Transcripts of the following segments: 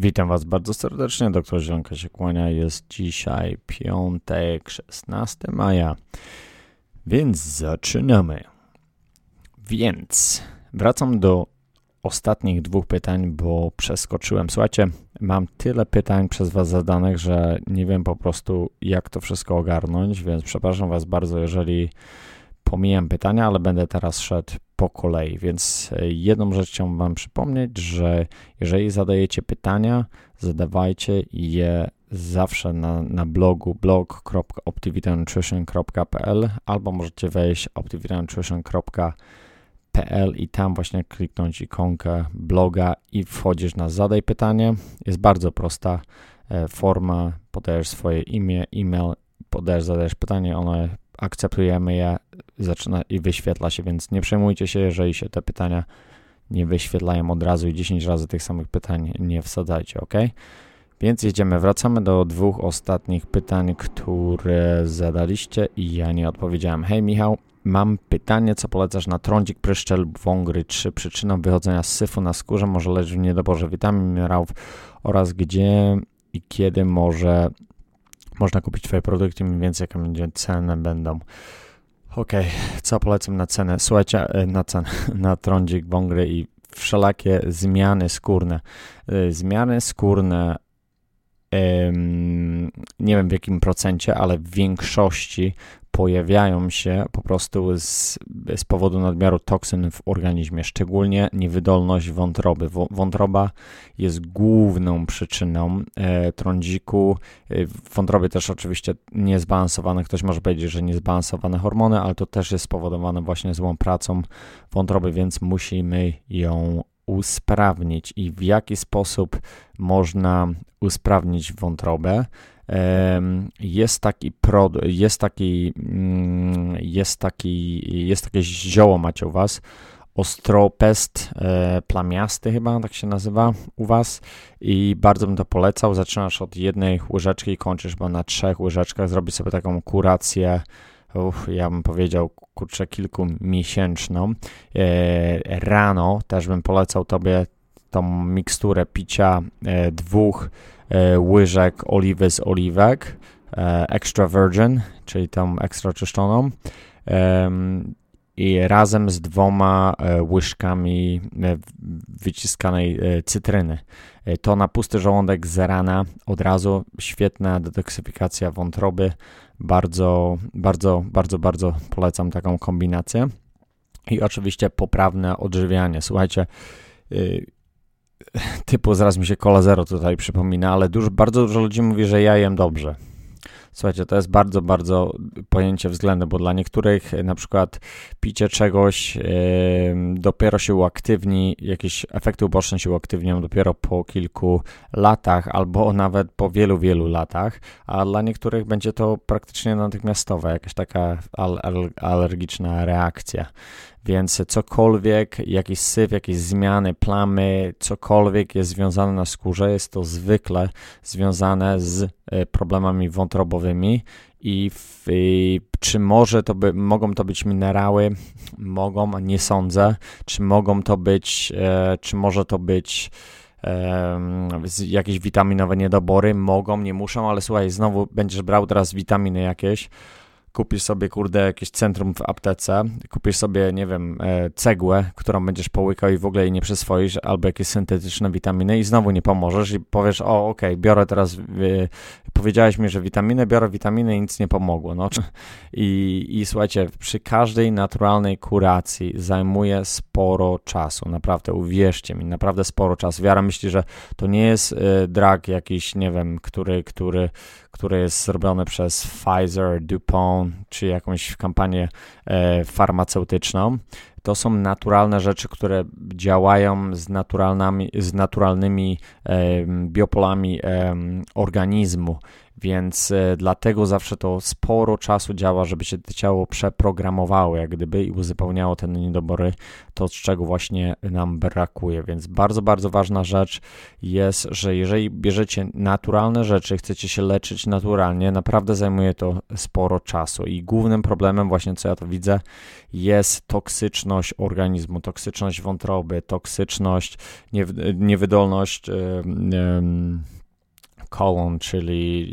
Witam Was bardzo serdecznie. Doktor Zielonka się kłania. Jest dzisiaj piątek, 16 maja. Więc zaczynamy. Więc wracam do ostatnich dwóch pytań, bo przeskoczyłem. Słuchajcie, mam tyle pytań przez Was zadanych, że nie wiem po prostu, jak to wszystko ogarnąć, więc przepraszam Was bardzo, jeżeli pomijam pytania, ale będę teraz szedł po kolei. Więc e, jedną rzecz chciałbym Wam przypomnieć, że jeżeli zadajecie pytania, zadawajcie je zawsze na, na blogu blog.optivitanutrition.pl albo możecie wejść optivitanutrition.pl i tam właśnie kliknąć ikonkę bloga i wchodzisz na zadaj pytanie. Jest bardzo prosta e, forma, podajesz swoje imię, e-mail, podajesz, zadajesz pytanie, ono akceptujemy je zaczyna i wyświetla się, więc nie przejmujcie się, jeżeli się te pytania nie wyświetlają od razu i 10 razy tych samych pytań nie wsadzajcie, ok? Więc jedziemy, wracamy do dwóch ostatnich pytań, które zadaliście i ja nie odpowiedziałem. Hej Michał, mam pytanie, co polecasz na trądzik, pryszczel, wągry? Czy przyczyną wychodzenia z syfu na skórze może leżeć w niedoborze witamin, minerałów oraz gdzie i kiedy może można kupić Twoje produkty, mniej więcej jakie będzie ceny będą. Okej, okay. co polecam na cenę? Słuchajcie, e, na cenę, na trądzik, wągry i wszelakie zmiany skórne. E, zmiany skórne nie wiem w jakim procencie, ale w większości pojawiają się po prostu z, z powodu nadmiaru toksyn w organizmie, szczególnie niewydolność wątroby. Wątroba jest główną przyczyną e, trądziku. E, w wątrobie też oczywiście niezbalansowane, ktoś może powiedzieć, że niezbalansowane hormony, ale to też jest spowodowane właśnie złą pracą wątroby, więc musimy ją usprawnić i w jaki sposób można usprawnić wątrobę. Jest taki jest taki, mm, jest taki, jest takie zioło macie u was, ostropest e, plamiasty chyba, tak się nazywa u was i bardzo bym to polecał. Zaczynasz od jednej łyżeczki i kończysz chyba na trzech łyżeczkach. Zrobić sobie taką kurację, ja bym powiedział, kurczę, kilkumiesięczną. E, rano też bym polecał tobie tą miksturę picia e, dwóch e, łyżek oliwy z oliwek, extra virgin, czyli tą ekstra czyszczoną i razem z dwoma łyżkami wyciskanej cytryny. To na pusty żołądek z rana od razu świetna detoksyfikacja wątroby. Bardzo, bardzo, bardzo, bardzo polecam taką kombinację. I oczywiście poprawne odżywianie. Słuchajcie, y, typu zaraz mi się kola zero tutaj przypomina, ale dużo, bardzo dużo ludzi mówi, że ja jem dobrze. Słuchajcie, to jest bardzo, bardzo pojęcie względne, bo dla niektórych na przykład picie czegoś yy, dopiero się uaktywni, jakieś efekty uboczne się uaktywnią dopiero po kilku latach albo nawet po wielu, wielu latach, a dla niektórych będzie to praktycznie natychmiastowe, jakaś taka al alergiczna reakcja. Więc cokolwiek, jakiś syf, jakieś zmiany, plamy, cokolwiek jest związane na skórze, jest to zwykle związane z e, problemami wątrobowymi i, w, i czy może to by, mogą to być minerały? Mogą, nie sądzę. Czy mogą to być, e, czy może to być e, jakieś witaminowe niedobory? Mogą, nie muszą, ale słuchaj, znowu będziesz brał teraz witaminy jakieś, kupisz sobie, kurde, jakieś centrum w aptece, kupisz sobie, nie wiem, e, cegłę, którą będziesz połykał i w ogóle jej nie przyswoisz, albo jakieś syntetyczne witaminy i znowu nie pomożesz i powiesz, o, okej, okay, biorę teraz, powiedziałeś mi, że witaminy, biorę witaminy i nic nie pomogło, no. I, I słuchajcie, przy każdej naturalnej kuracji zajmuje sporo czasu, naprawdę, uwierzcie mi, naprawdę sporo czasu. Wiara myśli, że to nie jest y, drag jakiś, nie wiem, który, który, które jest zrobione przez Pfizer, DuPont czy jakąś kampanię e, farmaceutyczną. To są naturalne rzeczy, które działają z, naturalnymi, z naturalnymi biopolami organizmu. Więc e, dlatego zawsze to sporo czasu działa, żeby się to ciało przeprogramowało, jak gdyby i uzupełniało te niedobory, to z czego właśnie nam brakuje. Więc bardzo, bardzo ważna rzecz jest, że jeżeli bierzecie naturalne rzeczy, chcecie się leczyć naturalnie, naprawdę zajmuje to sporo czasu i głównym problemem właśnie, co ja to widzę, jest toksyczność organizmu, toksyczność wątroby, toksyczność, niewydolność. Yy, yy, kolon, czyli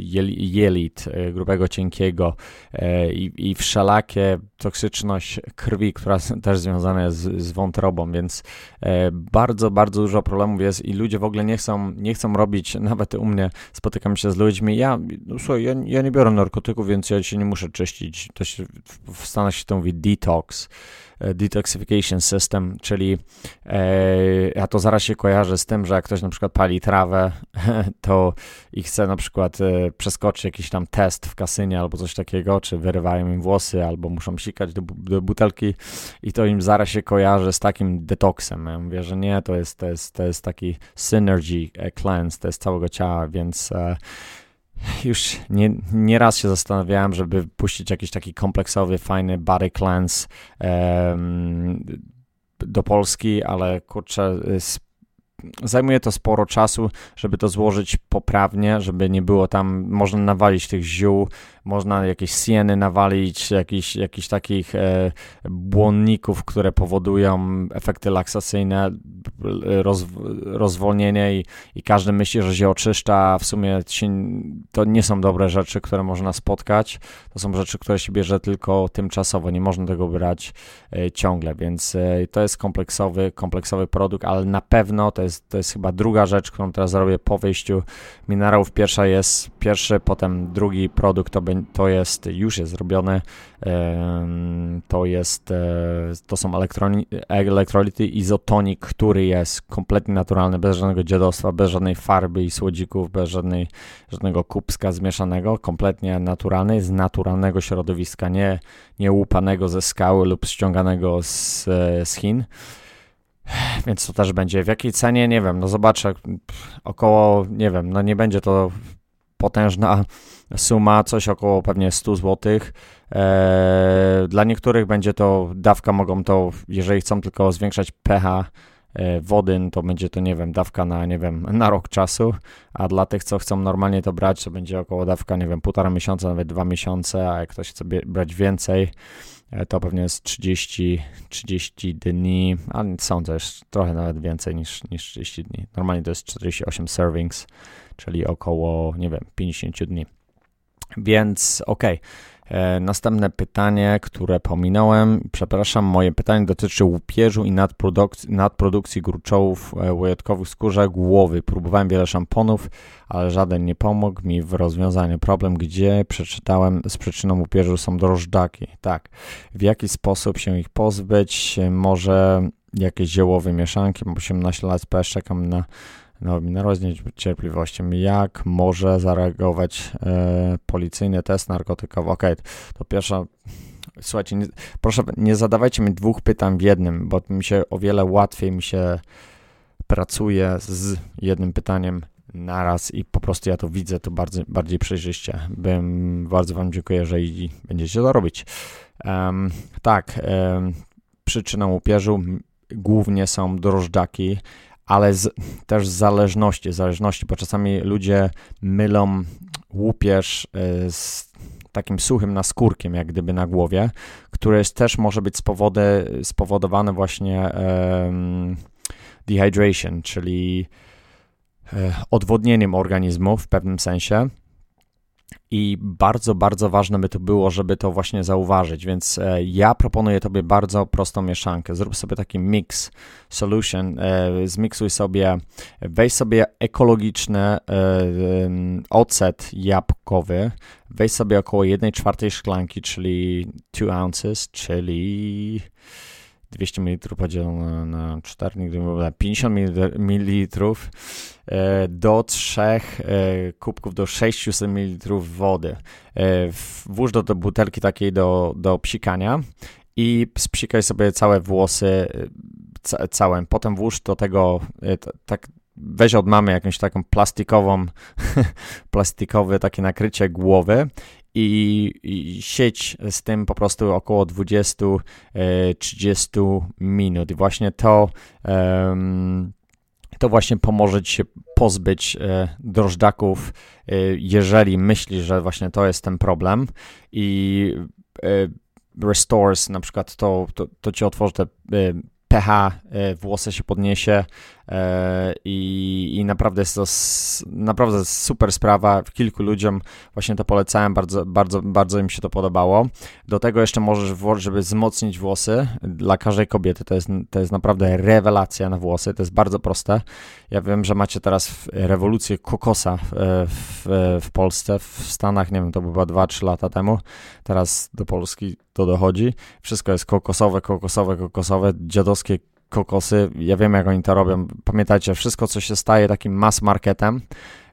jelit e, grubego, cienkiego e, i, i wszelakie toksyczność krwi, która też związana jest z, z wątrobą, więc e, bardzo, bardzo dużo problemów jest i ludzie w ogóle nie chcą, nie chcą robić, nawet u mnie spotykam się z ludźmi, ja, no, słuchaj, ja, ja nie biorę narkotyków, więc ja się nie muszę czyścić, to się, w Stanach się to mówi detox, detoxification system, czyli e, ja to zaraz się kojarzę z tym, że jak ktoś na przykład pali trawę, to i chce na przykład e, przeskoczyć jakiś tam test w kasynie albo coś takiego, czy wyrywają im włosy, albo muszą sikać do, do butelki i to im zaraz się kojarzy z takim detoksem. Ja mówię, że nie, to jest, to jest, to jest taki synergy cleanse, to jest całego ciała, więc już nie, nie raz się zastanawiałem, żeby puścić jakiś taki kompleksowy, fajny body cleanse um, do Polski, ale kurczę, zajmuje to sporo czasu, żeby to złożyć poprawnie, żeby nie było tam, można nawalić tych ziół, można jakieś sieny nawalić, jakichś, jakichś takich e, błonników, które powodują efekty laksacyjne, roz, rozwolnienie i, i każdy myśli, że się oczyszcza, a w sumie się, to nie są dobre rzeczy, które można spotkać. To są rzeczy, które się bierze tylko tymczasowo, nie można tego brać e, ciągle, więc e, to jest kompleksowy, kompleksowy produkt, ale na pewno to jest, to jest chyba druga rzecz, którą teraz zrobię po wejściu minerałów. Pierwsza jest pierwszy, potem drugi produkt to będzie to jest, już jest zrobione, to jest, e, to są elektrolity izotonik, który jest kompletnie naturalny, bez żadnego dziadostwa, bez żadnej farby i słodzików, bez żadnej, żadnego kubska zmieszanego, kompletnie naturalny, z naturalnego środowiska, nie, nie łupanego ze skały lub ściąganego z, z Chin. Więc to też będzie. W jakiej cenie? Nie wiem, no zobaczę. Około, nie wiem, no nie będzie to potężna suma, coś około pewnie 100 zł. E, dla niektórych będzie to dawka, mogą to, jeżeli chcą tylko zwiększać pH e, wody, no to będzie to, nie wiem, dawka na, nie wiem, na rok czasu, a dla tych, co chcą normalnie to brać, to będzie około dawka, nie wiem, półtora miesiąca, nawet dwa miesiące, a jak ktoś chce brać więcej, e, to pewnie jest 30, 30 dni, a sądzę, że trochę nawet więcej niż, niż 30 dni. Normalnie to jest 48 servings, czyli około, nie wiem, 50 dni. Więc okej. Okay. E, następne pytanie, które pominąłem, przepraszam, moje pytanie dotyczy łupieżu i nadprodukcji, nadprodukcji gruczołów e, łojotkowych skórze głowy. Próbowałem wiele szamponów, ale żaden nie pomógł mi w rozwiązaniu problem, gdzie przeczytałem z przyczyną łupieżu są drożdżaki. Tak, w jaki sposób się ich pozbyć? Może jakieś ziołowe mieszanki, mam 18 lat, czekam na no, mi narośnie cierpliwością. Jak może zareagować e, policyjny test narkotykowy? Okej, okay, to pierwsza. Słuchajcie, nie, proszę, nie zadawajcie mi dwóch pytań w jednym, bo mi się o wiele łatwiej mi się pracuje z jednym pytaniem naraz i po prostu ja to widzę to bardzo, bardziej przejrzyście. Bym, bardzo Wam dziękuję, jeżeli będziecie to robić. Um, tak, um, przyczyną łupieżu głównie są drożdżaki, ale z, też z zależności, zależności, bo czasami ludzie mylą łupież e, z takim suchym naskórkiem, jak gdyby na głowie, które jest, też może być spowody, spowodowane właśnie um, dehydration, czyli e, odwodnieniem organizmu w pewnym sensie. I bardzo, bardzo ważne by to było, żeby to właśnie zauważyć, więc e, ja proponuję Tobie bardzo prostą mieszankę. Zrób sobie taki mix solution, e, zmiksuj sobie, weź sobie ekologiczny e, ocet jabłkowy, weź sobie około 1 czwartej szklanki, czyli 2 ounces, czyli 200 ml podzielone na 4, nigdy 50 ml do 3 e, kubków do 600 ml wody. E, włóż do, do butelki takiej do, do psikania i spsikaj sobie całe włosy e, całym. Potem włóż do tego tak weź od mamy jakąś taką plastikową, plastikowe takie nakrycie głowy i, sieć z tym po prostu około 20-30 e, minut. I właśnie to, to właśnie pomoże ci się pozbyć e, drożdżaków, e, jeżeli myślisz, że właśnie to jest ten problem i restores na przykład to, to, to ci otworzy te pH włosy się podniesie i, i naprawdę jest to naprawdę super sprawa. Kilku ludziom właśnie to polecałem, bardzo, bardzo, bardzo im się to podobało. Do tego jeszcze możesz włożyć, żeby wzmocnić włosy dla każdej kobiety. To jest, to jest naprawdę rewelacja na włosy. To jest bardzo proste. Ja wiem, że macie teraz rewolucję kokosa w, w, w Polsce, w Stanach, nie wiem, to było 2-3 lata temu. Teraz do Polski to dochodzi. Wszystko jest kokosowe, kokosowe, kokosowe, dziadowskie kokosy. Ja wiem, jak oni to robią. Pamiętajcie, wszystko, co się staje takim mass marketem,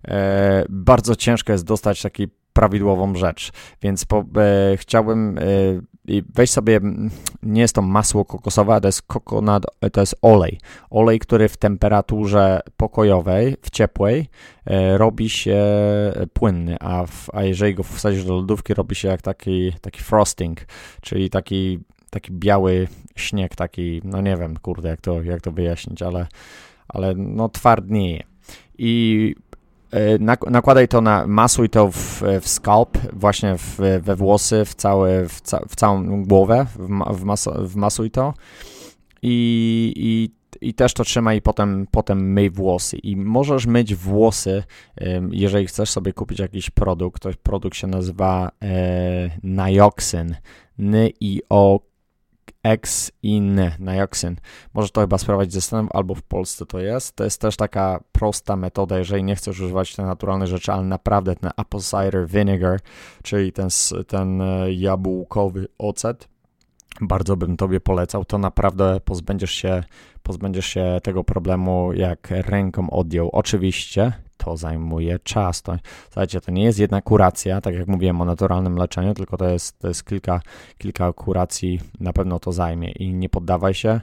e, bardzo ciężko jest dostać taki prawidłową rzecz, więc po, e, chciałbym e, weź sobie, nie jest to masło kokosowe, to jest kokonat, to jest olej. Olej, który w temperaturze pokojowej, w ciepłej, e, robi się płynny, a, w, a jeżeli go wsadzisz do lodówki, robi się jak taki, taki frosting, czyli taki taki biały śnieg, taki, no nie wiem, kurde, jak to, jak to wyjaśnić, ale, ale no twardnieje. I e, nakładaj to na, masuj to w, w scalp, właśnie w, we włosy, w, całe, w, ca, w całą głowę, w, w, mas, w masuj to i, i, i też to trzymaj i potem, potem myj włosy. I możesz myć włosy, jeżeli chcesz sobie kupić jakiś produkt, to produkt się nazywa e, Nioxin, N-I-O X-in, Nioxin. Może to chyba sprawdzić ze Stanów, albo w Polsce to jest. To jest też taka prosta metoda, jeżeli nie chcesz używać te naturalne rzeczy, ale naprawdę ten apple cider vinegar, czyli ten, ten e, jabłkowy ocet, bardzo bym tobie polecał, to naprawdę pozbędziesz się, pozbędziesz się tego problemu jak ręką odjął. Oczywiście to zajmuje czas. To, słuchajcie, to nie jest jedna kuracja, tak jak mówiłem o naturalnym leczeniu, tylko to jest, to jest kilka, kilka kuracji, na pewno to zajmie i nie poddawaj się,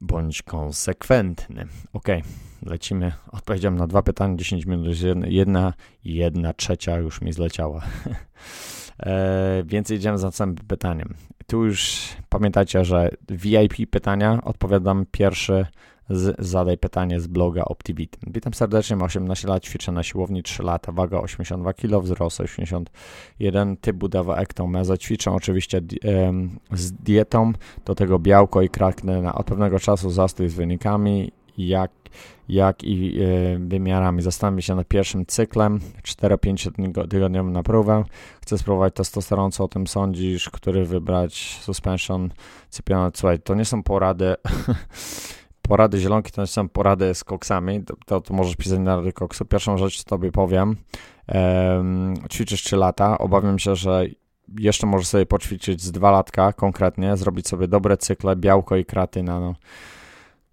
bądź konsekwentny. Ok, lecimy. Odpowiedziałem na dwa pytania, 10 minut, jedna, jedna trzecia już mi zleciała. e, więc idziemy za samym pytaniem. Tu już pamiętajcie, że VIP pytania odpowiadam pierwszy z Zadaj Pytanie z bloga Optivit. Witam serdecznie, mam 18 lat, ćwiczę na siłowni 3 lata, waga 82 kg, wzrost 81, typ budowa ektomeza. Ćwiczę oczywiście z dietą, do tego białko i kraknę na od pewnego czasu zastój z wynikami, jak, jak i e, wymiarami. Zastanawiam się nad pierwszym cyklem, 4-5 tygodniową na próbę. Chcę spróbować testosteron, co o tym sądzisz, który wybrać, suspension, cypionat. Słuchaj, to nie są porady porady zielonki to są porady z koksami, to, to możesz pisać na rady koksu. Pierwszą rzecz, tobie powiem, um, ćwiczysz 3 lata, obawiam się, że jeszcze możesz sobie poćwiczyć z 2 latka konkretnie, zrobić sobie dobre cykle, białko i kratyna, no,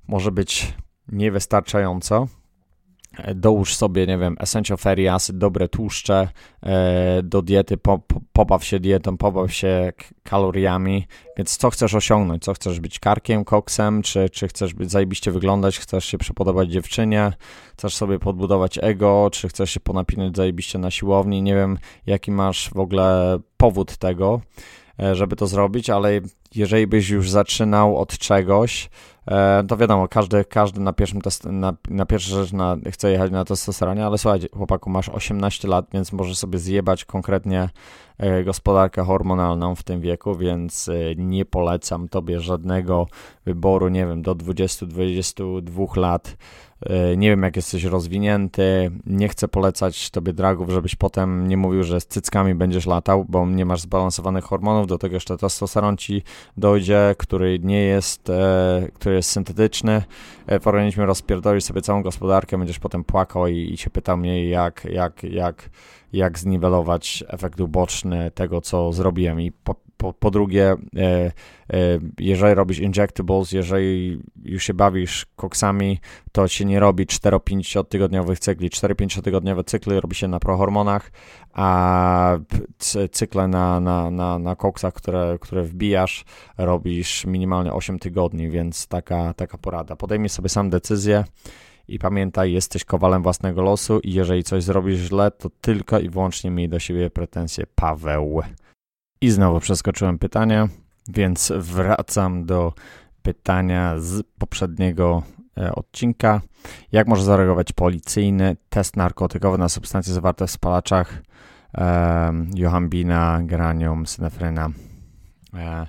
może być niewystarczająco, dołóż sobie, nie wiem, essential fatty acid, dobre tłuszcze e, do diety, po, po, pobaw się dietą, pobaw się kaloriami, więc co chcesz osiągnąć? Co chcesz być karkiem, koksem, czy, czy chcesz być zajebiście wyglądać, chcesz się przepodobać dziewczynie, chcesz sobie podbudować ego, czy chcesz się ponapinać zajebiście na siłowni, nie wiem, jaki masz w ogóle powód tego, e, żeby to zrobić, ale jeżeli byś już zaczynał od czegoś, E, to wiadomo, każdy, każdy na pierwszym test, na, na pierwszą rzecz na, chce jechać na testosteronie, ale słuchajcie, chłopaku, masz 18 lat, więc możesz sobie zjebać konkretnie e, gospodarkę hormonalną w tym wieku, więc e, nie polecam tobie żadnego wyboru, nie wiem, do 20-22 lat nie wiem, jak jesteś rozwinięty. Nie chcę polecać tobie dragów, żebyś potem nie mówił, że z cyckami będziesz latał, bo nie masz zbalansowanych hormonów. Do tego jeszcze testosteron ci dojdzie, który nie jest, e, który jest syntetyczny. E, w organizmie rozpierdolisz sobie całą gospodarkę, będziesz potem płakał i, i się pytał mnie, jak, jak, jak, jak zniwelować efekt uboczny tego, co zrobiłem. I po, po, po drugie, e, e, jeżeli robisz injectables, jeżeli już się bawisz koksami, to się nie robi 4-5 tygodniowych cykli. 4-5 tygodniowe cykly robi się na prohormonach, a cykle na, na, na, na koksach, które, które wbijasz, robisz minimalnie 8 tygodni, więc taka, taka porada. Podejmij sobie sam decyzję I pamiętaj, jesteś kowalem własnego losu i jeżeli coś zrobisz źle, to tylko i wyłącznie miej do siebie pretensje Paweł. I znowu przeskoczyłem pytania, więc wracam do pytania z poprzedniego e, odcinka. Jak może zareagować policyjny test narkotykowy na substancje zawarte w spalaczach johambina, granium, synefryna? E,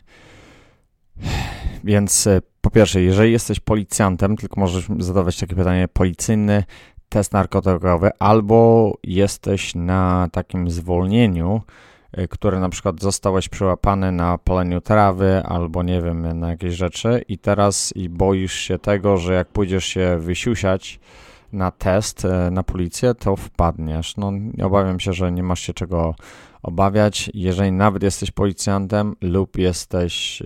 więc e, po pierwsze, jeżeli jesteś policjantem, tylko możesz zadawać takie pytanie, policyjny test narkotykowy, albo jesteś na takim zwolnieniu, które na przykład zostałeś przyłapany na paleniu trawy albo nie wiem, na jakieś rzeczy i teraz i boisz się tego, że jak pójdziesz się wysiusiać na test e, na policję, to wpadniesz. No, obawiam się, że nie masz się czego obawiać, jeżeli nawet jesteś policjantem lub jesteś,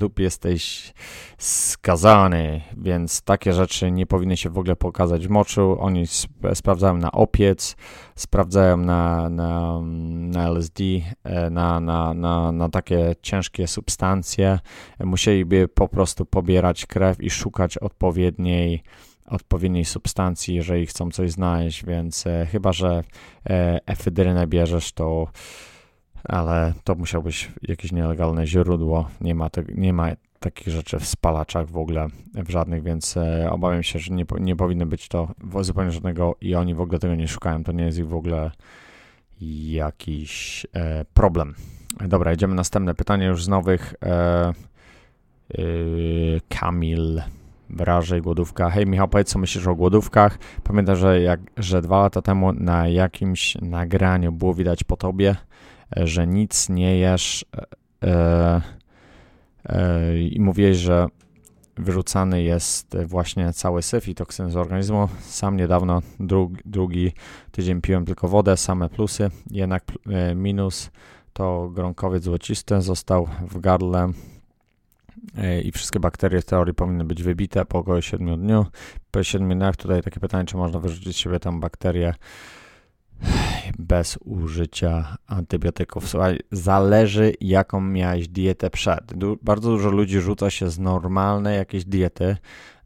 lub jesteś skazany, więc takie rzeczy nie powinny się w ogóle pokazać w moczu. Oni sp sprawdzają na opiec, sprawdzają na, na, na LSD, e, na, na, na, na takie ciężkie substancje. Musieliby po prostu pobierać krew i szukać odpowiedniej odpowiedniej substancji, jeżeli chcą coś znaleźć, więc e, chyba, że e, efedrynę bierzesz, to ale to musiałbyś jakieś nielegalne źródło, nie ma, te, nie ma takich rzeczy w spalaczach w ogóle, w żadnych, więc e, obawiam się, że nie, nie powinno być to zupełnie żadnego i oni w ogóle tego nie szukają, to nie jest ich w ogóle jakiś e, problem. Dobra, idziemy następne pytanie już z nowych. E, e Kamil Wrażej, głodówka. Hej Michał, powiedz co myślisz o głodówkach? Pamiętam, że, jak, że dwa lata temu na jakimś nagraniu było widać po tobie, e, że nic nie jesz e, e, i mówiłeś, że wyrzucany jest właśnie cały syf i toksyny z organizmu. Sam niedawno, drugi, drugi tydzień piłem tylko wodę, same plusy, jednak e, minus to gronkowiec złocisty został w gardle E, i wszystkie bakterie w teorii powinny być wybite po około 7 dniu. Po 7 dniach tutaj takie pytanie, czy można wyrzucić sobie tam bakterie bez użycia antybiotyków. Słuchaj, zależy jaką miałeś dietę przed. Du bardzo dużo ludzi rzuca się z normalnej jakiejś diety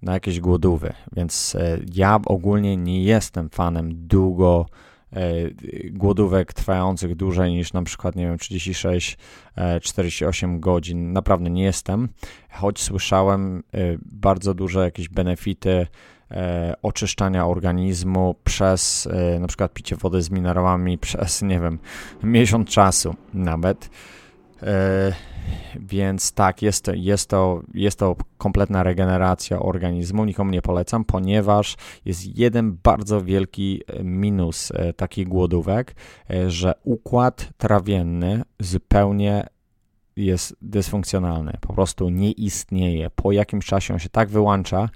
na jakieś głodówy, więc e, ja ogólnie nie jestem fanem długo E, głodówek trwających dłużej niż na przykład, nie wiem, 36-48 e, godzin. Naprawdę nie jestem, choć słyszałem e, bardzo duże jakieś benefity oczyszczania organizmu przez na przykład picie wody z minerałami przez, nie wiem, miesiąc czasu nawet. Więc tak, jest to, jest, to, jest to kompletna regeneracja organizmu. Nikomu nie polecam, ponieważ jest jeden bardzo wielki e, minus e, takich głodówek, e, że układ trawienny zupełnie jest dysfunkcjonalny. Po prostu nie istnieje. Po jakimś czasie on się tak wyłącza,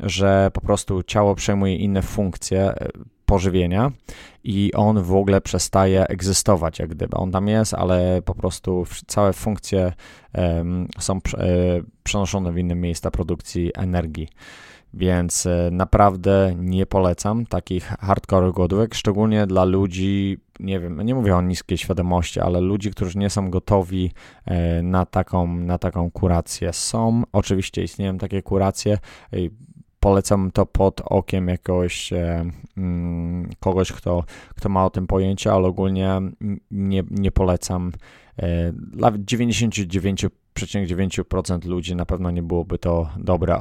że po prostu ciało przejmuje inne funkcje pożywienia i on w ogóle przestaje egzystować, jak gdyby. On tam jest, ale po prostu całe funkcje są e, przenoszone w inne miejsca produkcji energii. Więc e, naprawdę nie polecam takich hardcore głodówek, szczególnie dla ludzi, nie wiem, nie mówię o niskiej świadomości, ale ludzi, którzy nie są gotowi e, na taką, na taką kurację. Są, oczywiście istnieją takie kuracje, polecam to pod okiem jakoś e, mm, kogoś, kto, kto ma o tym pojęcie, ale ogólnie nie, nie polecam. E, dla 99,9% ludzi na pewno nie byłoby to dobre.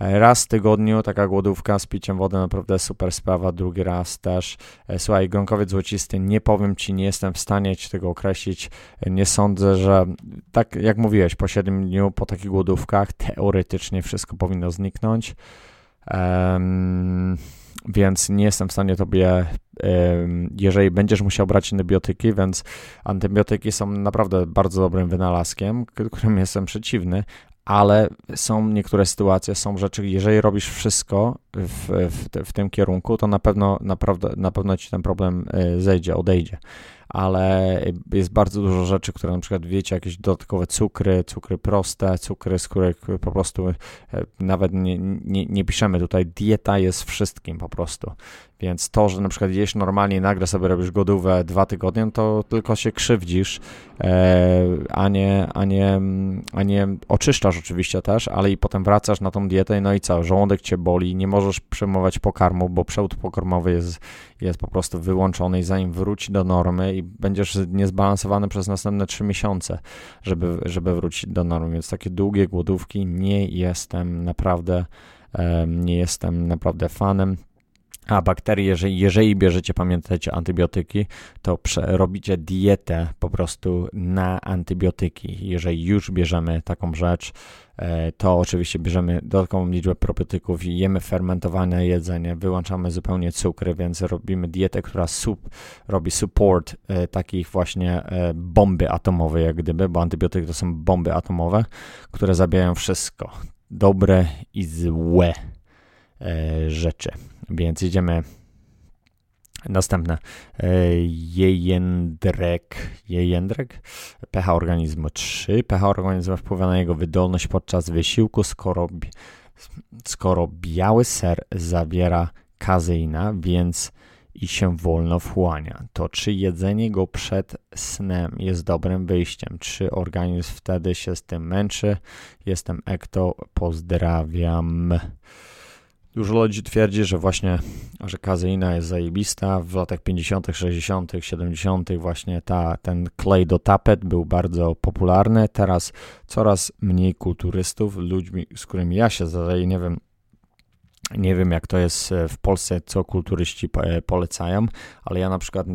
E, raz w tygodniu taka głodówka z piciem wody naprawdę super sprawa, drugi raz też. Słuchaj, gronkowiec złocisty, nie powiem Ci, nie jestem w stanie Ci tego określić. Nie sądzę, że tak jak mówiłeś, po 7 dniu, po takich głodówkach teoretycznie wszystko powinno zniknąć. Um, więc nie jestem w stanie tobie, jeżeli będziesz musiał brać antybiotyki, więc antybiotyki są naprawdę bardzo dobrym wynalazkiem, którym jestem przeciwny, ale są niektóre sytuacje, są rzeczy, jeżeli robisz wszystko w, w, w tym kierunku, to na pewno, naprawdę, na pewno ci ten problem e, zejdzie, odejdzie. Ale jest bardzo dużo rzeczy, które na przykład wiecie, jakieś dodatkowe cukry, cukry proste, cukry, z których po prostu e, nawet nie, nie, nie piszemy tutaj, dieta jest wszystkim po prostu. Więc to, że na przykład jesz normalnie nagle sobie robisz godówę dwa tygodnie, to tylko się krzywdzisz, e, a, nie, a, nie, a nie oczyszczasz oczywiście też, ale i potem wracasz na tą dietę, no i co, żołądek cię boli, nie możesz przyjmować pokarmu, bo przewód pokarmowy jest, jest po prostu wyłączony i zanim wróci do normy i będziesz niezbalansowany przez następne trzy miesiące, żeby, żeby wrócić do normy. Więc takie długie głodówki nie jestem naprawdę, nie jestem naprawdę fanem. A bakterie, jeżeli, jeżeli bierzecie, pamiętajcie, antybiotyki, to robicie dietę po prostu na antybiotyki. Jeżeli już bierzemy taką rzecz, e, to oczywiście bierzemy dodatkową liczbę probiotyków i jemy fermentowane jedzenie, wyłączamy zupełnie cukry, więc robimy dietę, która sup, robi support e, takich właśnie e, bomby atomowe, jak gdyby, bo antybiotyki to są bomby atomowe, które zabijają wszystko, dobre i złe rzeczy. Więc idziemy następne. E, jejędrek, jejędrek, pH organizmu 3. pH organizmu wpływa na jego wydolność podczas wysiłku, skoro, skoro biały ser zawiera kazeina, więc i się wolno wchłania. To czy jedzenie go przed snem jest dobrym wyjściem? Czy organizm wtedy się z tym męczy? Jestem Ekto, pozdrawiam. Dużo ludzi twierdzi, że właśnie, że kazeina jest zajebista. W latach 50., 60., 70. właśnie ta, ten klej do tapet był bardzo popularny. Teraz coraz mniej kulturystów, ludźmi, z którymi ja się zadaję, nie wiem, nie wiem jak to jest w Polsce, co kulturyści polecają, ale ja na przykład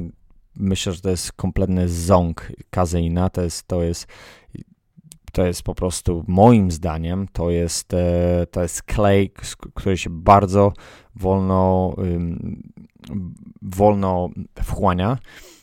myślę, że to jest kompletny ząg kazeina, to jest, to jest to jest po prostu moim zdaniem to jest, e, to jest klej, który się bardzo wolno, wolno wchłania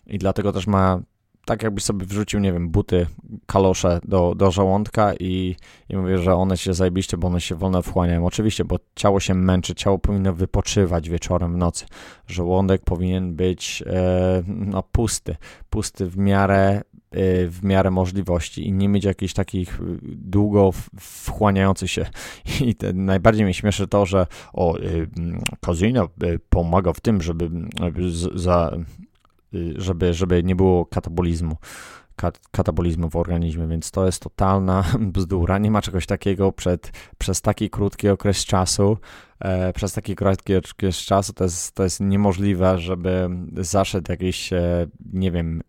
i dlatego też ma tak jakbyś sobie wrzucił, nie wiem, buty, kalosze do, do żołądka i, i mówię, że one się zajebiście, bo one się wolno wchłaniają. Oczywiście, bo ciało się męczy, ciało powinno wypoczywać wieczorem w nocy. Żołądek powinien być e, no, pusty, pusty w miarę w miarę możliwości i nie mieć jakichś takich y, długo wchłaniających się. I najbardziej mnie śmieszy to, że o, y, kozina pomaga w tym, żeby, za, żeby, żeby nie było katabolizmu katabolizmu w organizmie, więc to jest totalna bzdura. Nie ma czegoś takiego przed, przez taki krótki okres czasu. E, przez taki krótki okres czasu to jest, to jest niemożliwe, żeby zaszedł jakiś, e, nie wiem,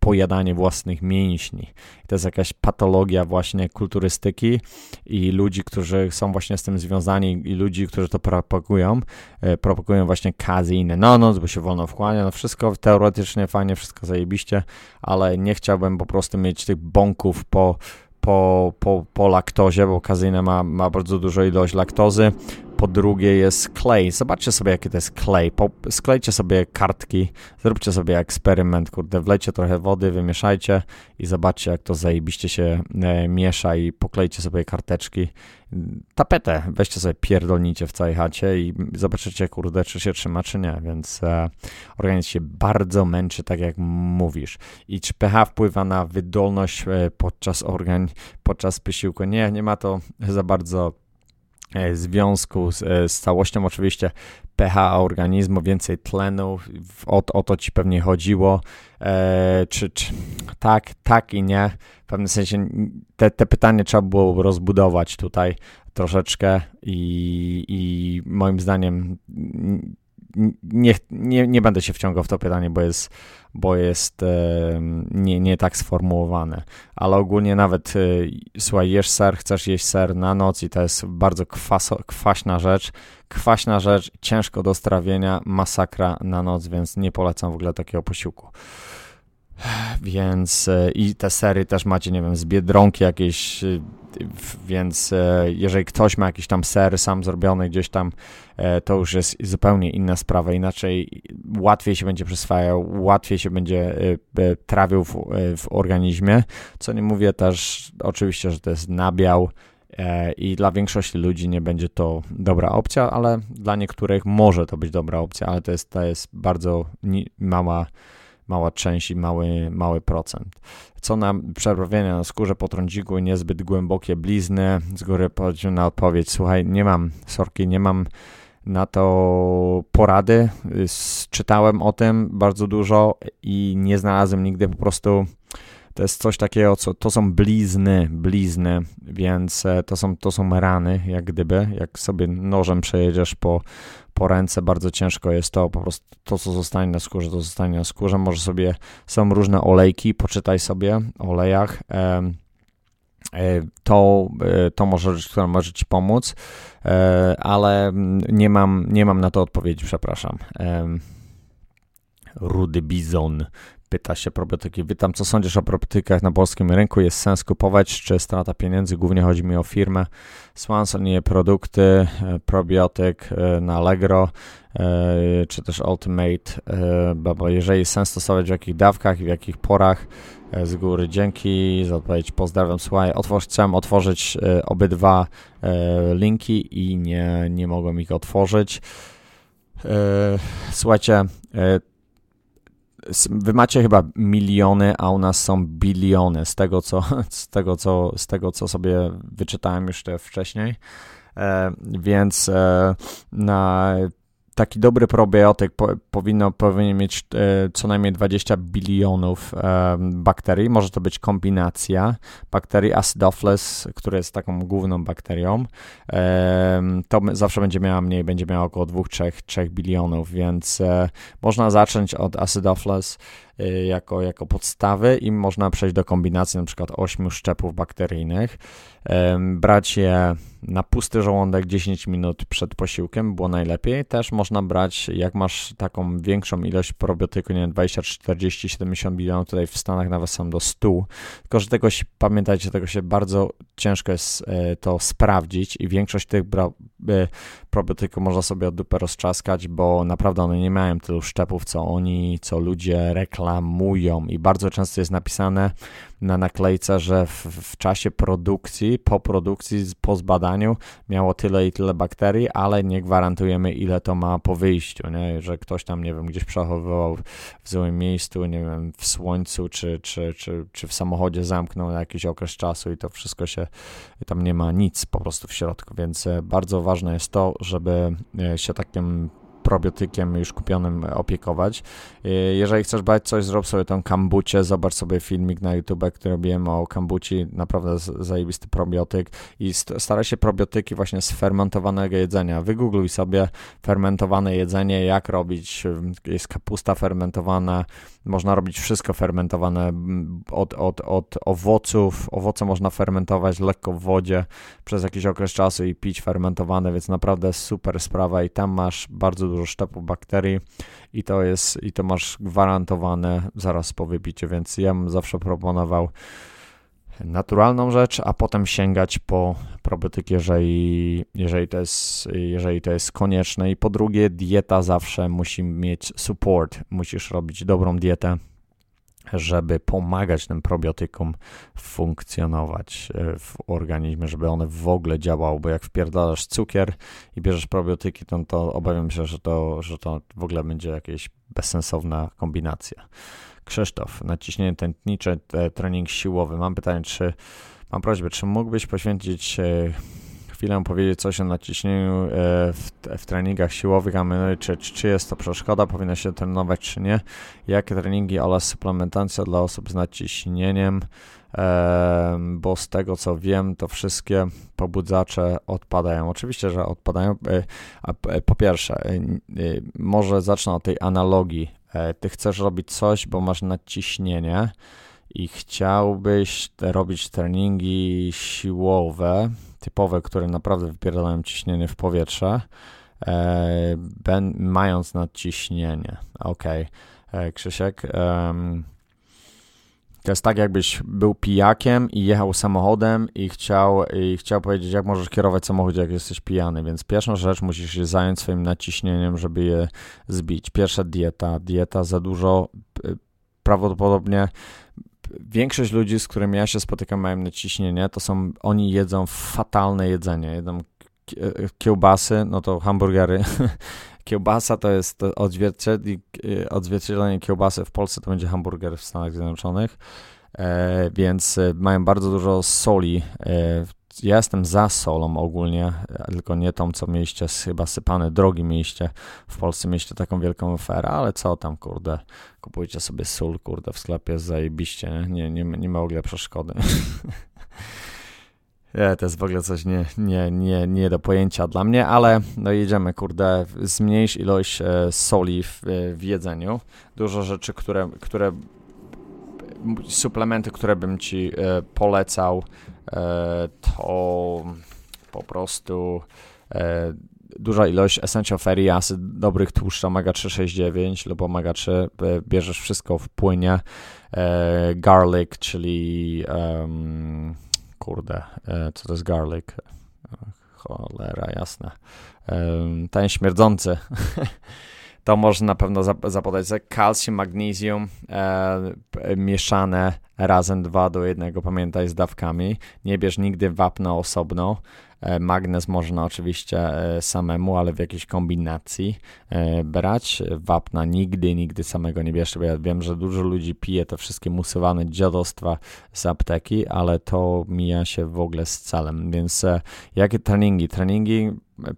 pojadanie własnych mięśni. To jest jakaś patologia właśnie kulturystyki i ludzi, którzy są właśnie z tym związani i ludzi, którzy to propagują, e, propagują właśnie kazeinę. No, no, bo się wolno wchłania, no wszystko teoretycznie fajnie, wszystko zajebiście, ale nie chciałbym po prostu mieć tych bąków po po, po, po laktozie, bo kazeina ma, ma bardzo dużą ilość laktozy. Po drugie jest klej. Zobaczcie sobie, jaki to jest klej. Po, sklejcie sobie kartki, zróbcie sobie eksperyment, kurde, wlejcie trochę wody, wymieszajcie i zobaczcie, jak to zajebiście się e, miesza i poklejcie sobie karteczki. Tapetę weźcie sobie, pierdolnicie w całej chacie i zobaczycie, kurde, czy się trzyma, czy nie, więc e, organizm się bardzo męczy, tak jak mówisz. I czy pH wpływa na wydolność e, podczas organ, podczas posiłku? Nie, nie ma to za bardzo związku z, e, z całością. Oczywiście pH organizmu, więcej tlenu, o, o to ci pewnie chodziło. E, czy, czy, tak, tak i nie. W pewnym sensie te, te pytanie trzeba było rozbudować tutaj troszeczkę i, i moim zdaniem nie, nie, nie będę się wciągał w to pytanie, bo jest, bo jest e, nie, nie tak sformułowane. Ale ogólnie nawet, e, słuchaj, jesz ser, chcesz jeść ser na noc i to jest bardzo kwaso, kwaśna rzecz. Kwaśna rzecz, ciężko do strawienia, masakra na noc, więc nie polecam w ogóle takiego posiłku. Więc e, i te sery też macie, nie wiem, z biedronki jakieś, e, więc e, jeżeli ktoś ma jakiś tam ser sam zrobiony gdzieś tam, to już jest zupełnie inna sprawa. Inaczej łatwiej się będzie przyswajał, łatwiej się będzie trawił w, w organizmie. Co nie mówię też, oczywiście, że to jest nabiał i dla większości ludzi nie będzie to dobra opcja, ale dla niektórych może to być dobra opcja, ale to jest, to jest bardzo mała mała część i mały, mały procent. Co na przerobienia na skórze po trądziku niezbyt głębokie blizny, z góry na odpowiedź, słuchaj, nie mam, sorki, nie mam na to porady. Czytałem o tym bardzo dużo i nie znalazłem nigdy po prostu. To jest coś takiego, co to są blizny, blizny, więc e, to są, to są rany, jak gdyby, jak sobie nożem przejedziesz po, po ręce, bardzo ciężko jest to, po prostu to, co zostanie na skórze, to zostanie na skórze. Może sobie, są różne olejki, poczytaj sobie o olejach. E, to, e, to może rzecz, która może Ci pomóc, e, ale nie mam, nie mam na to odpowiedzi, przepraszam. Rudy Bizon pyta się probiotyki. Witam, co sądzisz o probiotykach na polskim rynku? Jest sens kupować, czy strata pieniędzy? Głównie chodzi mi o firmę. Swanson i produkty, probiotyk na Allegro, czy też Ultimate, bo jeżeli sens stosować w jakich dawkach i w jakich porach, E, z góry dzięki za odpowiedź. Pozdrawiam. Słuchaj, chciałem otworzyć e, obydwa e, linki i nie, nie mogłem ich otworzyć. Słuchajcie, wy macie chyba miliony, a u nas są biliony z tego, co, z tego, co, z tego, co sobie wyczytałem już wcześniej. Więc na taki dobry probiotyk po, powinno, powinien mieć e, co najmniej 20 bilionów e, bakterii. Może to być kombinacja bakterii Acidophilus, która jest taką główną bakterią. E, to zawsze będzie miała mniej, będzie miała około 2-3 bilionów, więc e, można zacząć od Acidophilus jako, jako podstawy i można przejść do kombinacji na przykład 8 szczepów bakteryjnych. Brać je na pusty żołądek 10 minut przed posiłkiem było najlepiej. Też można brać, jak masz taką większą ilość probiotyku, nie wiem, 20, 40, 70 bilionów, tutaj w Stanach nawet są do 100. Tylko, że tego się, pamiętajcie, tego się bardzo ciężko jest e, to sprawdzić i większość tych e, probiotyków można sobie od dupy rozczaskać, bo naprawdę one nie mają tylu szczepów, co oni, co ludzie reklamują i bardzo często jest napisane na naklejce, że w, w, czasie produkcji, po produkcji, po zbadaniu miało tyle i tyle bakterii, ale nie gwarantujemy ile to ma po wyjściu, nie? że ktoś tam, nie wiem, gdzieś przechowywał w złym miejscu, nie wiem, w słońcu, czy, czy, czy, czy w samochodzie zamknął na jakiś okres czasu i to wszystko się, tam nie ma nic po prostu w środku, więc e, bardzo ważne jest to, żeby e, się takim probiotykiem już kupionym opiekować. Y, jeżeli chcesz brać coś, zrób sobie tą kambucie, zobacz sobie filmik na YouTube, który robiłem o kambuci, naprawdę zajebisty probiotyk i staraj się probiotyki właśnie z fermentowanego jedzenia. Wygoogluj sobie fermentowane jedzenie, jak robić, jest kapusta fermentowana, można robić wszystko fermentowane od, od, od owoców, owoce można fermentować lekko w wodzie przez jakiś okres czasu i pić fermentowane, więc naprawdę super sprawa. I tam masz bardzo dużo szczepu bakterii i to jest, i to masz gwarantowane zaraz po wypiciu, więc ja bym zawsze proponował naturalną rzecz, a potem sięgać po probiotyk, jeżeli, jeżeli, to jest, jeżeli to jest konieczne. I po drugie, dieta zawsze musi mieć support. Musisz robić dobrą dietę żeby pomagać tym probiotykom funkcjonować e, w organizmie, żeby one w ogóle działały, bo jak wpierdalasz cukier i bierzesz probiotyki, to, to obawiam się, że to, że to w ogóle będzie jakaś bezsensowna kombinacja. Krzysztof, naciśnienie tętnicze, trening siłowy. Mam pytanie, czy mam prośbę, czy mógłbyś poświęcić e, chwilę powiedzieć coś o naciśnieniu e, w, w treningach siłowych, a my, czy, czy jest to przeszkoda, powinno się trenować, czy nie, jakie treningi oraz suplementacja dla osób z naciśnieniem, bo z tego co wiem, to wszystkie pobudzacze odpadają. Oczywiście, że odpadają. E, po pierwsze, e, może zacznę od tej analogii. Ty chcesz robić coś, bo masz nadciśnienie i chciałbyś robić treningi siłowe, typowe, które naprawdę wypierdalają ciśnienie w powietrze, e, ben, mając nadciśnienie. Ok, e, Krzysiek. E, to jest tak, jakbyś był pijakiem i jechał samochodem i chciał, i chciał powiedzieć, jak możesz kierować samochód, jak jesteś pijany. Więc pierwsza rzecz, musisz się zająć swoim naciśnieniem, żeby je zbić. Pierwsza dieta. Dieta za dużo, prawdopodobnie większość ludzi, z którymi ja się spotykam, mają naciśnienie, to są, oni jedzą fatalne jedzenie. Jedzą kiełbasy, no to hamburgery, kiełbasa to jest odzwierciedlenie kiełbasy w Polsce, to będzie hamburger w Stanach Zjednoczonych, więc mają bardzo dużo soli ja jestem za solą ogólnie, tylko nie tą, co mieliście chyba sypane, drogi mieliście. W Polsce mieliście taką wielką oferę, ale co tam, kurde, kupujcie sobie sól, kurde, w sklepie zajebiście, nie, nie, nie ma w ogóle przeszkody. Nie, to jest w ogóle coś nie, nie, nie, nie do pojęcia dla mnie, ale no jedziemy, kurde, zmniejsz ilość e, soli w, w jedzeniu. Dużo rzeczy, które, które suplementy, które bym ci e, polecał, e, to po prostu e, duża ilość essential fatty acid, dobrych tłuszczy omega 369 lub omega 3, bierzesz wszystko w płynie. garlic, czyli um, kurde, co to jest garlic? Cholera, jasne. Um, ten śmierdzący. to można na pewno zapodać kalcium, magnesium e, mieszane razem dwa do jednego, pamiętaj z dawkami. Nie bierz nigdy wapna osobno. E, magnez można oczywiście e, samemu, ale w jakiejś kombinacji e, brać. Wapna nigdy, nigdy samego nie bierz, bo ja wiem, że dużo ludzi pije te wszystkie musowane dziadostwa z apteki, ale to mija się w ogóle z celem. Więc jakie treningi? Treningi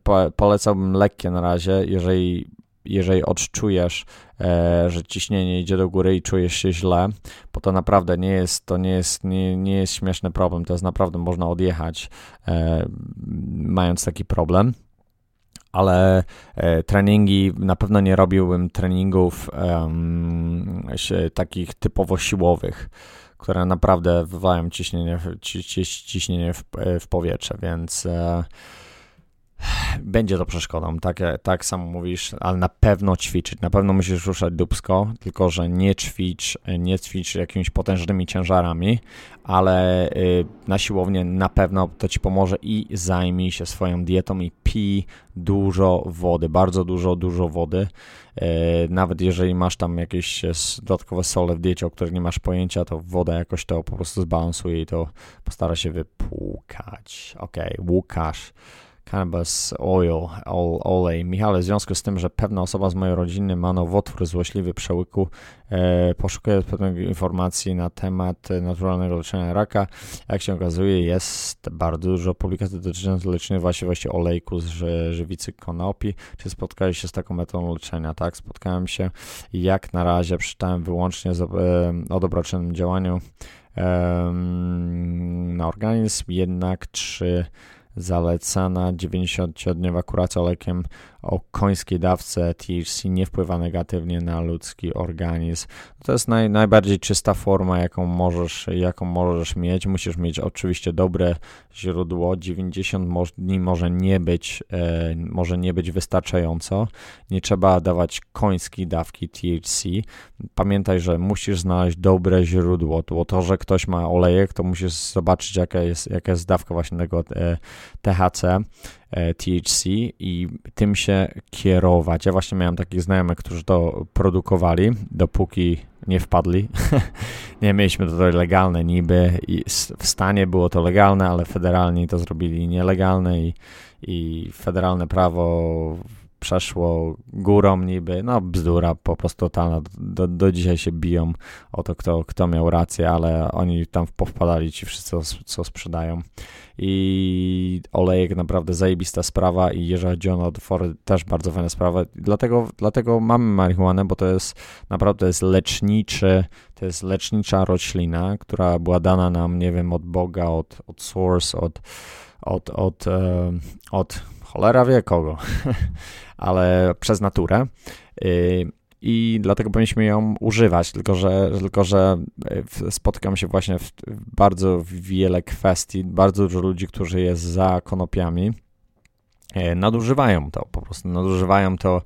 po, polecałbym lekkie na razie, jeżeli jeżeli odczujesz, e, że ciśnienie idzie do góry i czujesz się źle, bo to naprawdę nie jest, to nie jest, nie, nie jest śmieszny problem, to jest naprawdę można odjechać e, mając taki problem. Ale e, treningi, na pewno nie robiłbym treningów takich typowo siłowych, które naprawdę wywołają ciśnienie, ciśnienie w, w powietrze, więc e, będzie to przeszkodą, tak, tak samo mówisz, ale na pewno ćwiczyć, na pewno musisz ruszać dubsko, tylko że nie ćwicz, nie ćwicz jakimiś potężnymi ciężarami, ale y, na siłownię na pewno to ci pomoże i zajmij się swoją dietą i pij dużo wody, bardzo dużo, dużo wody. Y, nawet jeżeli masz tam jakieś dodatkowe sole w diecie, o których nie masz pojęcia, to woda jakoś to po prostu zbalansuje i to postara się wypłukać. Okay, Łukasz cannabis oil, olej. Michale, w związku z tym, że pewna osoba z mojej rodziny ma nowotwór złośliwy przełyku, e, poszukuję pewnych informacji na temat naturalnego leczenia raka. Jak się okazuje, jest bardzo dużo publikacji dotyczących leczenia właściwości olejku z żywicy konopi. Czy spotkałeś się z taką metodą leczenia? Tak, spotkałem się jak na razie przeczytałem wyłącznie z, e, o dobroczynnym działaniu e, na organizm, jednak czy zalecana 90-dniowa kuracja lekiem o końskiej dawce THC nie wpływa negatywnie na ludzki organizm. To jest naj, najbardziej czysta forma, jaką możesz, jaką możesz mieć. Musisz mieć oczywiście dobre źródło. 90 dni może nie być, e, może nie być wystarczająco. Nie trzeba dawać końskiej dawki THC. Pamiętaj, że musisz znaleźć dobre źródło. Bo to, że ktoś ma olejek, to musisz zobaczyć, jaka jest, jaka jest dawka właśnie tego e, THC. E, THC i tym się kierować. Ja właśnie miałem takich znajomych, którzy to produkowali, dopóki nie wpadli. nie mieliśmy to legalne niby i w stanie było to legalne, ale federalni to zrobili nielegalne i, i federalne prawo przeszło górą niby, no bzdura po prostu totalna, do, do dzisiaj się biją o to, kto, kto miał rację, ale oni tam powpadali ci wszyscy, co sprzedają. I olejek naprawdę zajebista sprawa. I chodzi o nowotwory, też bardzo fajna sprawa, dlatego, dlatego mamy marihuanę, bo to jest naprawdę jest leczniczy, to jest lecznicza roślina, która była dana nam, nie wiem, od Boga, od, od Source, od, od, od, e, od cholera wie kogo, ale przez naturę. Y, I dlatego powinniśmy ją używać, tylko że, tylko że e, spotykam się właśnie w bardzo wiele kwestii, bardzo dużo ludzi, którzy jest za konopiami, e, nadużywają to, po prostu nadużywają to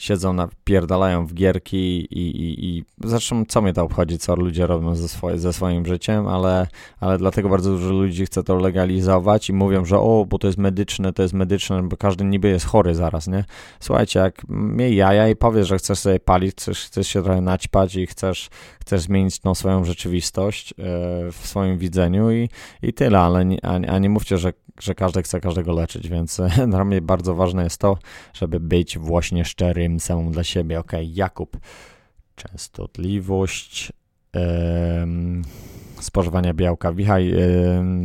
siedzą, napierdalają w gierki i, i, i zresztą co mnie to obchodzi, co ludzie robią ze, swoje, ze swoim życiem, ale, ale dlatego bardzo dużo ludzi chce to legalizować i mówią, że o, bo to jest medyczne, to jest medyczne, bo każdy niby jest chory zaraz, nie? Słuchajcie, jak miej jaja i powiesz, że chcesz sobie palić, chcesz, chcesz się trochę naćpać i chcesz, chcesz zmienić tą swoją rzeczywistość e, w swoim widzeniu i, i tyle, ale nie, a, a nie mówcie, że, że każdy chce każdego leczyć, więc dla mnie bardzo ważne jest to, żeby być właśnie szczerym samemu dla siebie. Ok, Jakub, częstotliwość spożywania białka. Wichaj,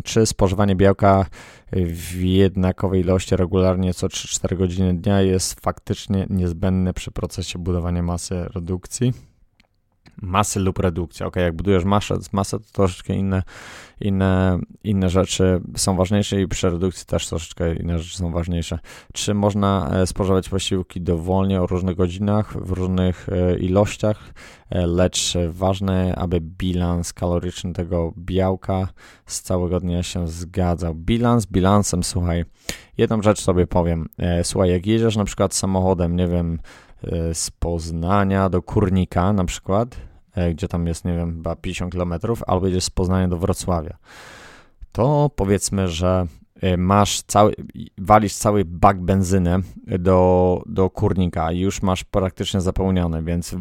czy spożywanie białka w jednakowej ilości regularnie co 3-4 godziny dnia jest faktycznie niezbędne przy procesie budowania masy redukcji? Masy lub redukcja. Ok, jak budujesz masę, masę to troszeczkę inne, inne, inne rzeczy są ważniejsze i przy redukcji też troszeczkę inne rzeczy są ważniejsze. Czy można e, spożywać posiłki dowolnie o różnych godzinach, w różnych e, ilościach, e, lecz ważne, aby bilans kaloryczny tego białka z całego dnia się zgadzał. Bilans bilansem, słuchaj, jedną rzecz sobie powiem. Słuchaj, jak jedziesz na przykład samochodem, nie wiem, z Poznania do Kurnika na przykład, e, gdzie tam jest, nie wiem, chyba 50 km, albo jedziesz z Poznania do Wrocławia, to powiedzmy, że e, masz cały, walisz cały bak benzyny do, do kurnika i już masz praktycznie zapełniony, więc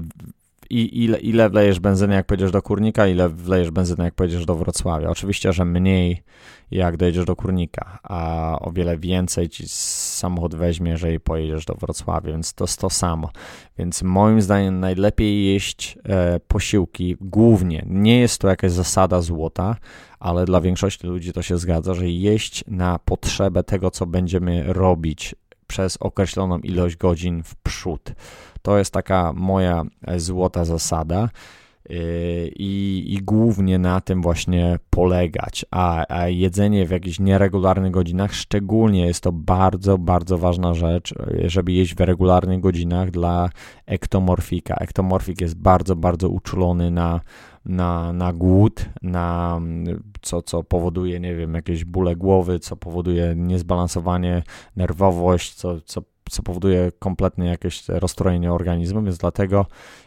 i ile, ile wlejesz benzyny, jak pojedziesz do Kurnika, ile wlejesz benzyny, jak pojedziesz do Wrocławia. Oczywiście, że mniej, jak dojedziesz do Kurnika, a o wiele więcej ci samochód weźmie, jeżeli pojedziesz do Wrocławia, więc to jest to samo. Więc moim zdaniem najlepiej jeść e, posiłki głównie. Nie jest to jakaś zasada złota, ale dla większości ludzi to się zgadza, że jeść na potrzebę tego, co będziemy robić przez określoną ilość godzin w przód. To jest taka moja e, złota zasada. E, I, i, głównie na tym właśnie polegać. A, a, jedzenie w jakichś nieregularnych godzinach, szczególnie jest to bardzo, bardzo ważna rzecz, e, żeby jeść w regularnych godzinach dla ektomorfika. Ektomorfik jest bardzo, bardzo uczulony na, na, na głód, na co, co powoduje, nie wiem, jakieś bóle głowy, co powoduje niezbalansowanie, nerwowość, co, co co powoduje kompletnie jakieś rozstrojenie organizmu, więc dlatego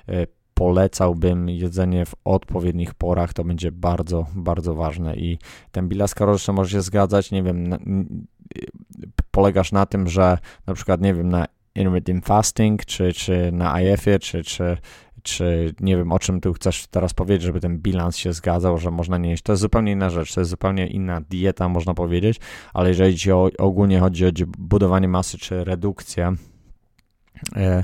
e, polecałbym jedzenie w odpowiednich porach, to będzie bardzo, bardzo ważne. I ten bilans kaloryczny może się zgadzać, nie wiem, na, polegasz na tym, że na przykład, nie wiem, na intermittent fasting, czy, czy na IF-ie, czy, czy czy nie wiem, o czym tu chcesz teraz powiedzieć, żeby ten bilans się zgadzał, że można nie jeść. To jest zupełnie inna rzecz, to jest zupełnie inna dieta, można powiedzieć, ale jeżeli ci o, ogólnie chodzi o budowanie masy czy redukcję, e,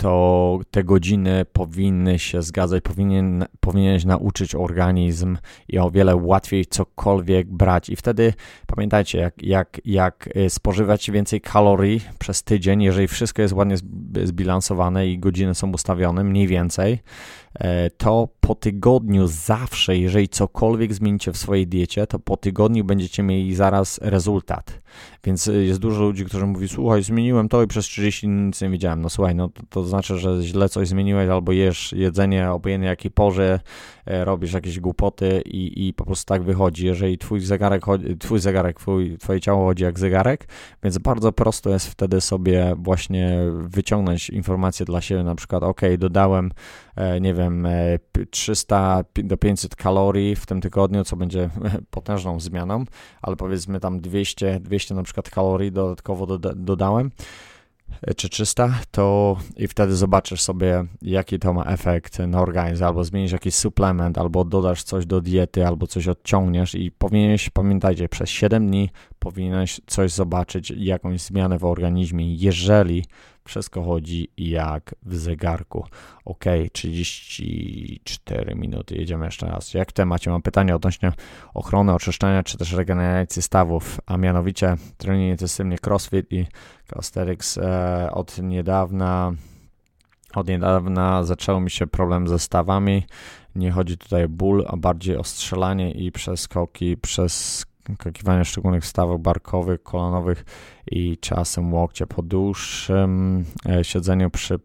to te godziny powinny się zgadzać, powinien, powinieneś nauczyć organizm i o wiele łatwiej cokolwiek brać. I wtedy pamiętajcie, jak, jak, jak y, spożywać więcej kalorii przez tydzień, jeżeli wszystko jest ładnie zbilansowane i godziny są ustawione, mniej więcej, to po tygodniu zawsze, jeżeli cokolwiek zmienicie w swojej diecie, to po tygodniu będziecie mieli zaraz rezultat. Więc e, jest dużo ludzi, którzy mówi, słuchaj, zmieniłem to i przez 30 dni nic nie widziałem. No słuchaj, no to, to znaczy, że źle coś zmieniłeś albo jesz jedzenie obojętnie jakiej porze, e, robisz jakieś głupoty i, i po prostu tak wychodzi. Jeżeli twój zegarek, twój zegarek, twój, twoje ciało chodzi jak zegarek, więc bardzo prosto jest wtedy sobie właśnie wyciągnąć informacje dla siebie, na przykład, ok, dodałem, nie wiem, wiem, 300 e, do 500 kalorii w tym tygodniu, co będzie potężną zmianą, ale powiedzmy tam 200, 200 na przykład kalorii dodatkowo doda dodałem. E, czy 300, to i wtedy zobaczysz sobie, jaki to ma efekt na organizm, albo zmienisz jakiś suplement, albo dodasz coś do diety, albo coś odciągniesz. I powinieneś, pamiętajcie, przez 7 dni powinieneś coś zobaczyć, jakąś zmianę w organizmie, jeżeli wszystko chodzi jak w zegarku. Ok, 34 minuty, jedziemy jeszcze raz. Jak temacie mam pytanie odnośnie ochrony, oczyszczania czy też regeneracji stawów, a mianowicie trening intensywnie CrossFit i Calisthenics e, od niedawna od niedawna zaczął mi się problem ze stawami. Nie chodzi tutaj o ból, a bardziej o strzelanie i przeskoki przez skakiwania szczególnych stawów barkowych, kolanowych i czasem łokcie po dłuższym e, siedzeniu przy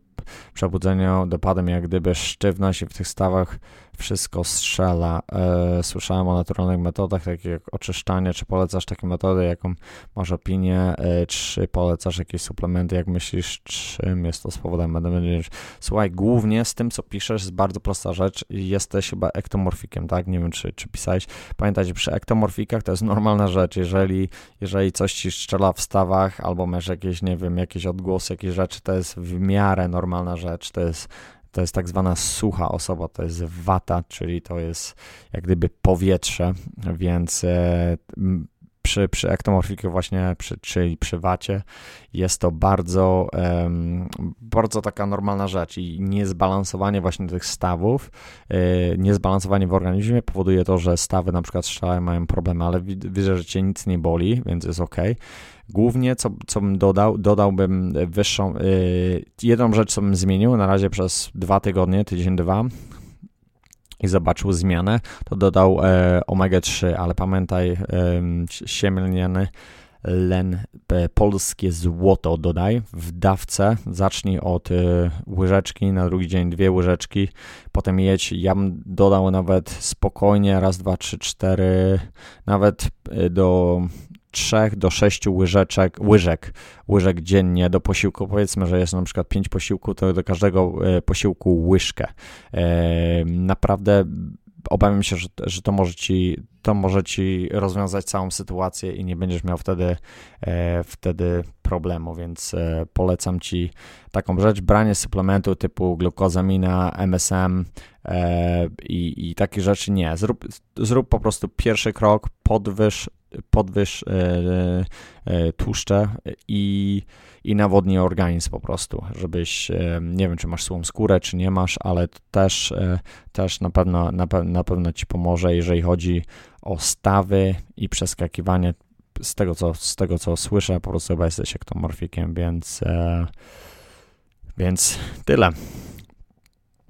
przebudzeniu dopadem jak gdyby sztywność i w tych stawach wszystko strzela. E, słyszałem o naturalnych metodach, takich jak oczyszczanie, czy polecasz takie metody, jaką masz opinię, e, czy polecasz jakieś suplementy, jak myślisz, czym jest to powodem będę Słuchaj, głównie z tym, co piszesz, jest bardzo prosta rzecz. Jesteś chyba ektomorfikiem, tak? Nie wiem, czy, czy pisałeś. Pamiętajcie, przy ektomorfikach to jest normalna rzecz. Jeżeli, jeżeli coś ci strzela w stawach, albo masz jakieś, nie wiem, jakieś odgłosy, jakieś rzeczy, to jest w miarę normalna rzecz. To jest to jest tak zwana sucha osoba, to jest wata, czyli to jest jak gdyby powietrze, więc e, przy, przy ektomorfiku właśnie, przy, czyli przy wacie, jest to bardzo, bardzo taka normalna rzecz i niezbalansowanie właśnie tych stawów, yy, niezbalansowanie w organizmie powoduje to, że stawy na przykład strzelają, mają problemy, ale widzę, że cię nic nie boli, więc jest ok. Głównie, co, co bym dodał, dodałbym wyższą, yy, jedną rzecz, co bym zmienił na razie przez dwa tygodnie, tydzień, dwa, i zobaczył zmianę, to dodał e, omega-3, ale pamiętaj, e, len, e, polskie złoto dodaj w dawce, zacznij od e, łyżeczki, na drugi dzień dwie łyżeczki, potem jedź, ja bym dodał nawet spokojnie, raz, dwa, trzy, cztery, nawet e, do 3 do 6 łyżeczek, łyżek, łyżek dziennie do posiłku. Powiedzmy, że jest na przykład 5 posiłków, to do każdego e, posiłku łyżkę. E, naprawdę obawiam się, że, że to, może ci, to może ci rozwiązać całą sytuację i nie będziesz miał wtedy, e, wtedy problemu, więc polecam ci taką rzecz, branie suplementu typu glukozamina, MSM i, i takie rzeczy nie. Zrób, zrób po prostu pierwszy krok, podwyż podwyż e, e, tłuszcze i, i nawodni organizm po prostu, żebyś, e, nie wiem, czy masz słą skórę, czy nie masz, ale też, też na, pewno, na, na pewno ci pomoże, jeżeli chodzi o stawy i przeskakiwanie. Z tego, co, z tego, co słyszę, po prostu chyba jesteś ektomorfikiem, więc, więc tyle.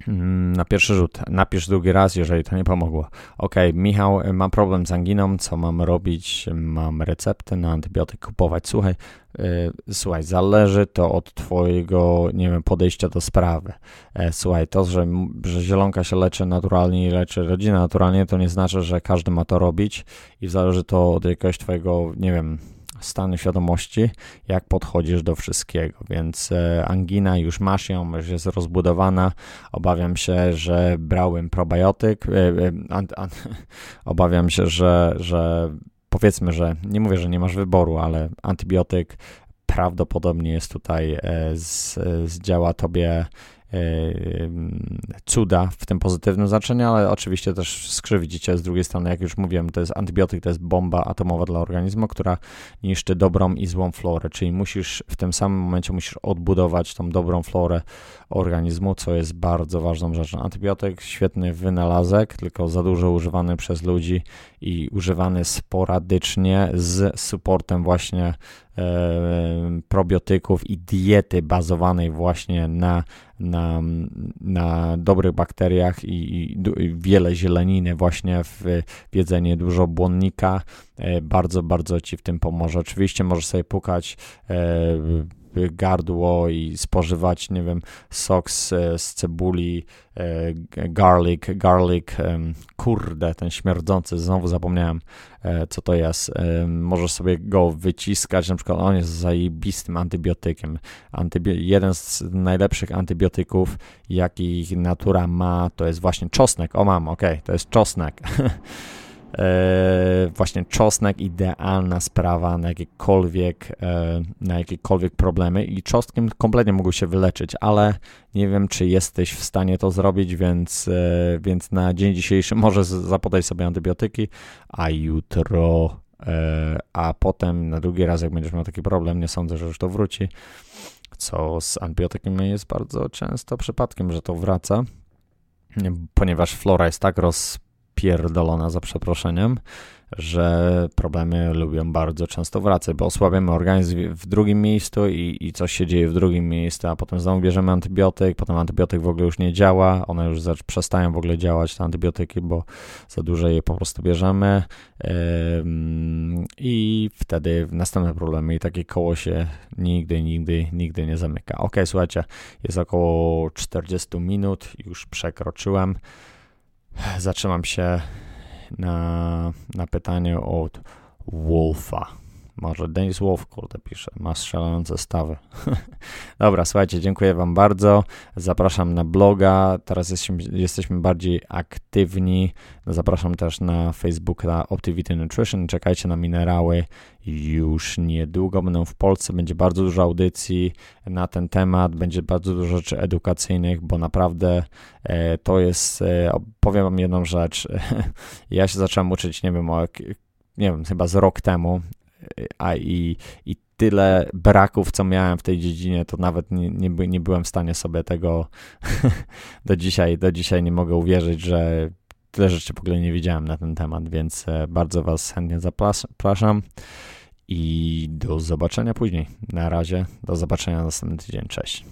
Mm, na pierwszy rzut. Napisz drugi raz, jeżeli to nie pomogło. Ok, Michał, mam problem z anginą, co mam robić? Mam receptę na antybiotyk kupować. Słuchaj, yy, słuchaj, zależy to od twojego, nie wiem, podejścia do sprawy. E, słuchaj, to, że, że zielonka się leczy naturalnie i leczy rodzinę naturalnie, to nie znaczy, że każdy ma to robić i zależy to od jakiegoś twojego, nie wiem, stanu świadomości, jak podchodzisz do wszystkiego. Więc e, angina już masz ją, już jest rozbudowana. Obawiam się, że brałem probiotyk. E, e, obawiam się, że, że powiedzmy, że nie mówię, że nie masz wyboru, ale antybiotyk prawdopodobnie jest tutaj, z, zdziała tobie cuda w tym pozytywnym znaczeniu, ale oczywiście też skrzywdzi cię z drugiej strony, jak już mówiłem, to jest antybiotyk, to jest bomba atomowa dla organizmu, która niszczy dobrą i złą florę, czyli musisz w tym samym momencie musisz odbudować tą dobrą florę organizmu, co jest bardzo ważną rzeczą. Antybiotyk, świetny wynalazek, tylko za dużo używany przez ludzi i używany sporadycznie z supportem właśnie e, probiotyków i diety bazowanej właśnie na, na, na dobrych bakteriach i, i, i wiele zieleniny właśnie w, w jedzenie, dużo błonnika, e, bardzo, bardzo Ci w tym pomoże. Oczywiście możesz sobie pukać e, gardło i spożywać, nie wiem, sok z, z cebuli, e, garlic, garlic, kurde, ten śmierdzący, znowu zapomniałem, e, co to jest. Możesz sobie go wyciskać, na przykład on jest zajebistym antybiotykiem. Antybio jeden z najlepszych antybiotyków, jakich natura ma, to jest właśnie czosnek. O mam, ok, to jest czosnek. E, właśnie czosnek idealna sprawa na jakiekolwiek, e, na jakiekolwiek problemy i czosnkiem kompletnie mógł się wyleczyć, ale nie wiem, czy jesteś w stanie to zrobić, więc, e, więc na dzień dzisiejszy może zapodaj sobie antybiotyki, a jutro, a potem na drugi raz, jak będziesz miał taki problem, nie sądzę, że już to wróci, co z antybiotykiem jest bardzo często przypadkiem, że to wraca, ponieważ flora jest tak roz pierdolona za przeproszeniem, że problemy lubią bardzo często wracać, bo osłabiamy organizm w drugim miejscu i, i coś się dzieje w drugim miejscu, a potem znowu bierzemy antybiotyk, potem antybiotyk w ogóle już nie działa, one już przestają w ogóle działać, te antybiotyki, bo za dużo je po prostu bierzemy i wtedy następne problemy i takie koło się nigdy, nigdy, nigdy nie zamyka. Ok, słuchajcie, jest około 40 minut, już przekroczyłem. Zatrzymam się na, na pytaniu od Wolfa. Może Denis Wolf, kurde, pisze, ma strzelające stawy. Dobra, słuchajcie, dziękuję Wam bardzo. Zapraszam na bloga. Teraz jesteśmy, jesteśmy bardziej aktywni. Zapraszam też na Facebooka Optivity Nutrition. Czekajcie na minerały. Już niedługo będą w Polsce. Będzie bardzo dużo audycji na ten temat. Będzie bardzo dużo rzeczy edukacyjnych, bo naprawdę e, to jest. E, powiem Wam jedną rzecz. ja się zacząłem uczyć, nie wiem, o nie wiem, chyba z rok temu a i, i tyle braków, co miałem w tej dziedzinie, to nawet nie, nie, nie byłem w stanie sobie tego do dzisiaj, do dzisiaj nie mogę uwierzyć, że tyle rzeczy w ogóle nie wiedziałem na ten temat, więc e, bardzo Was chętnie zapraszam i do zobaczenia później. Na razie, do zobaczenia następny tydzień. Cześć.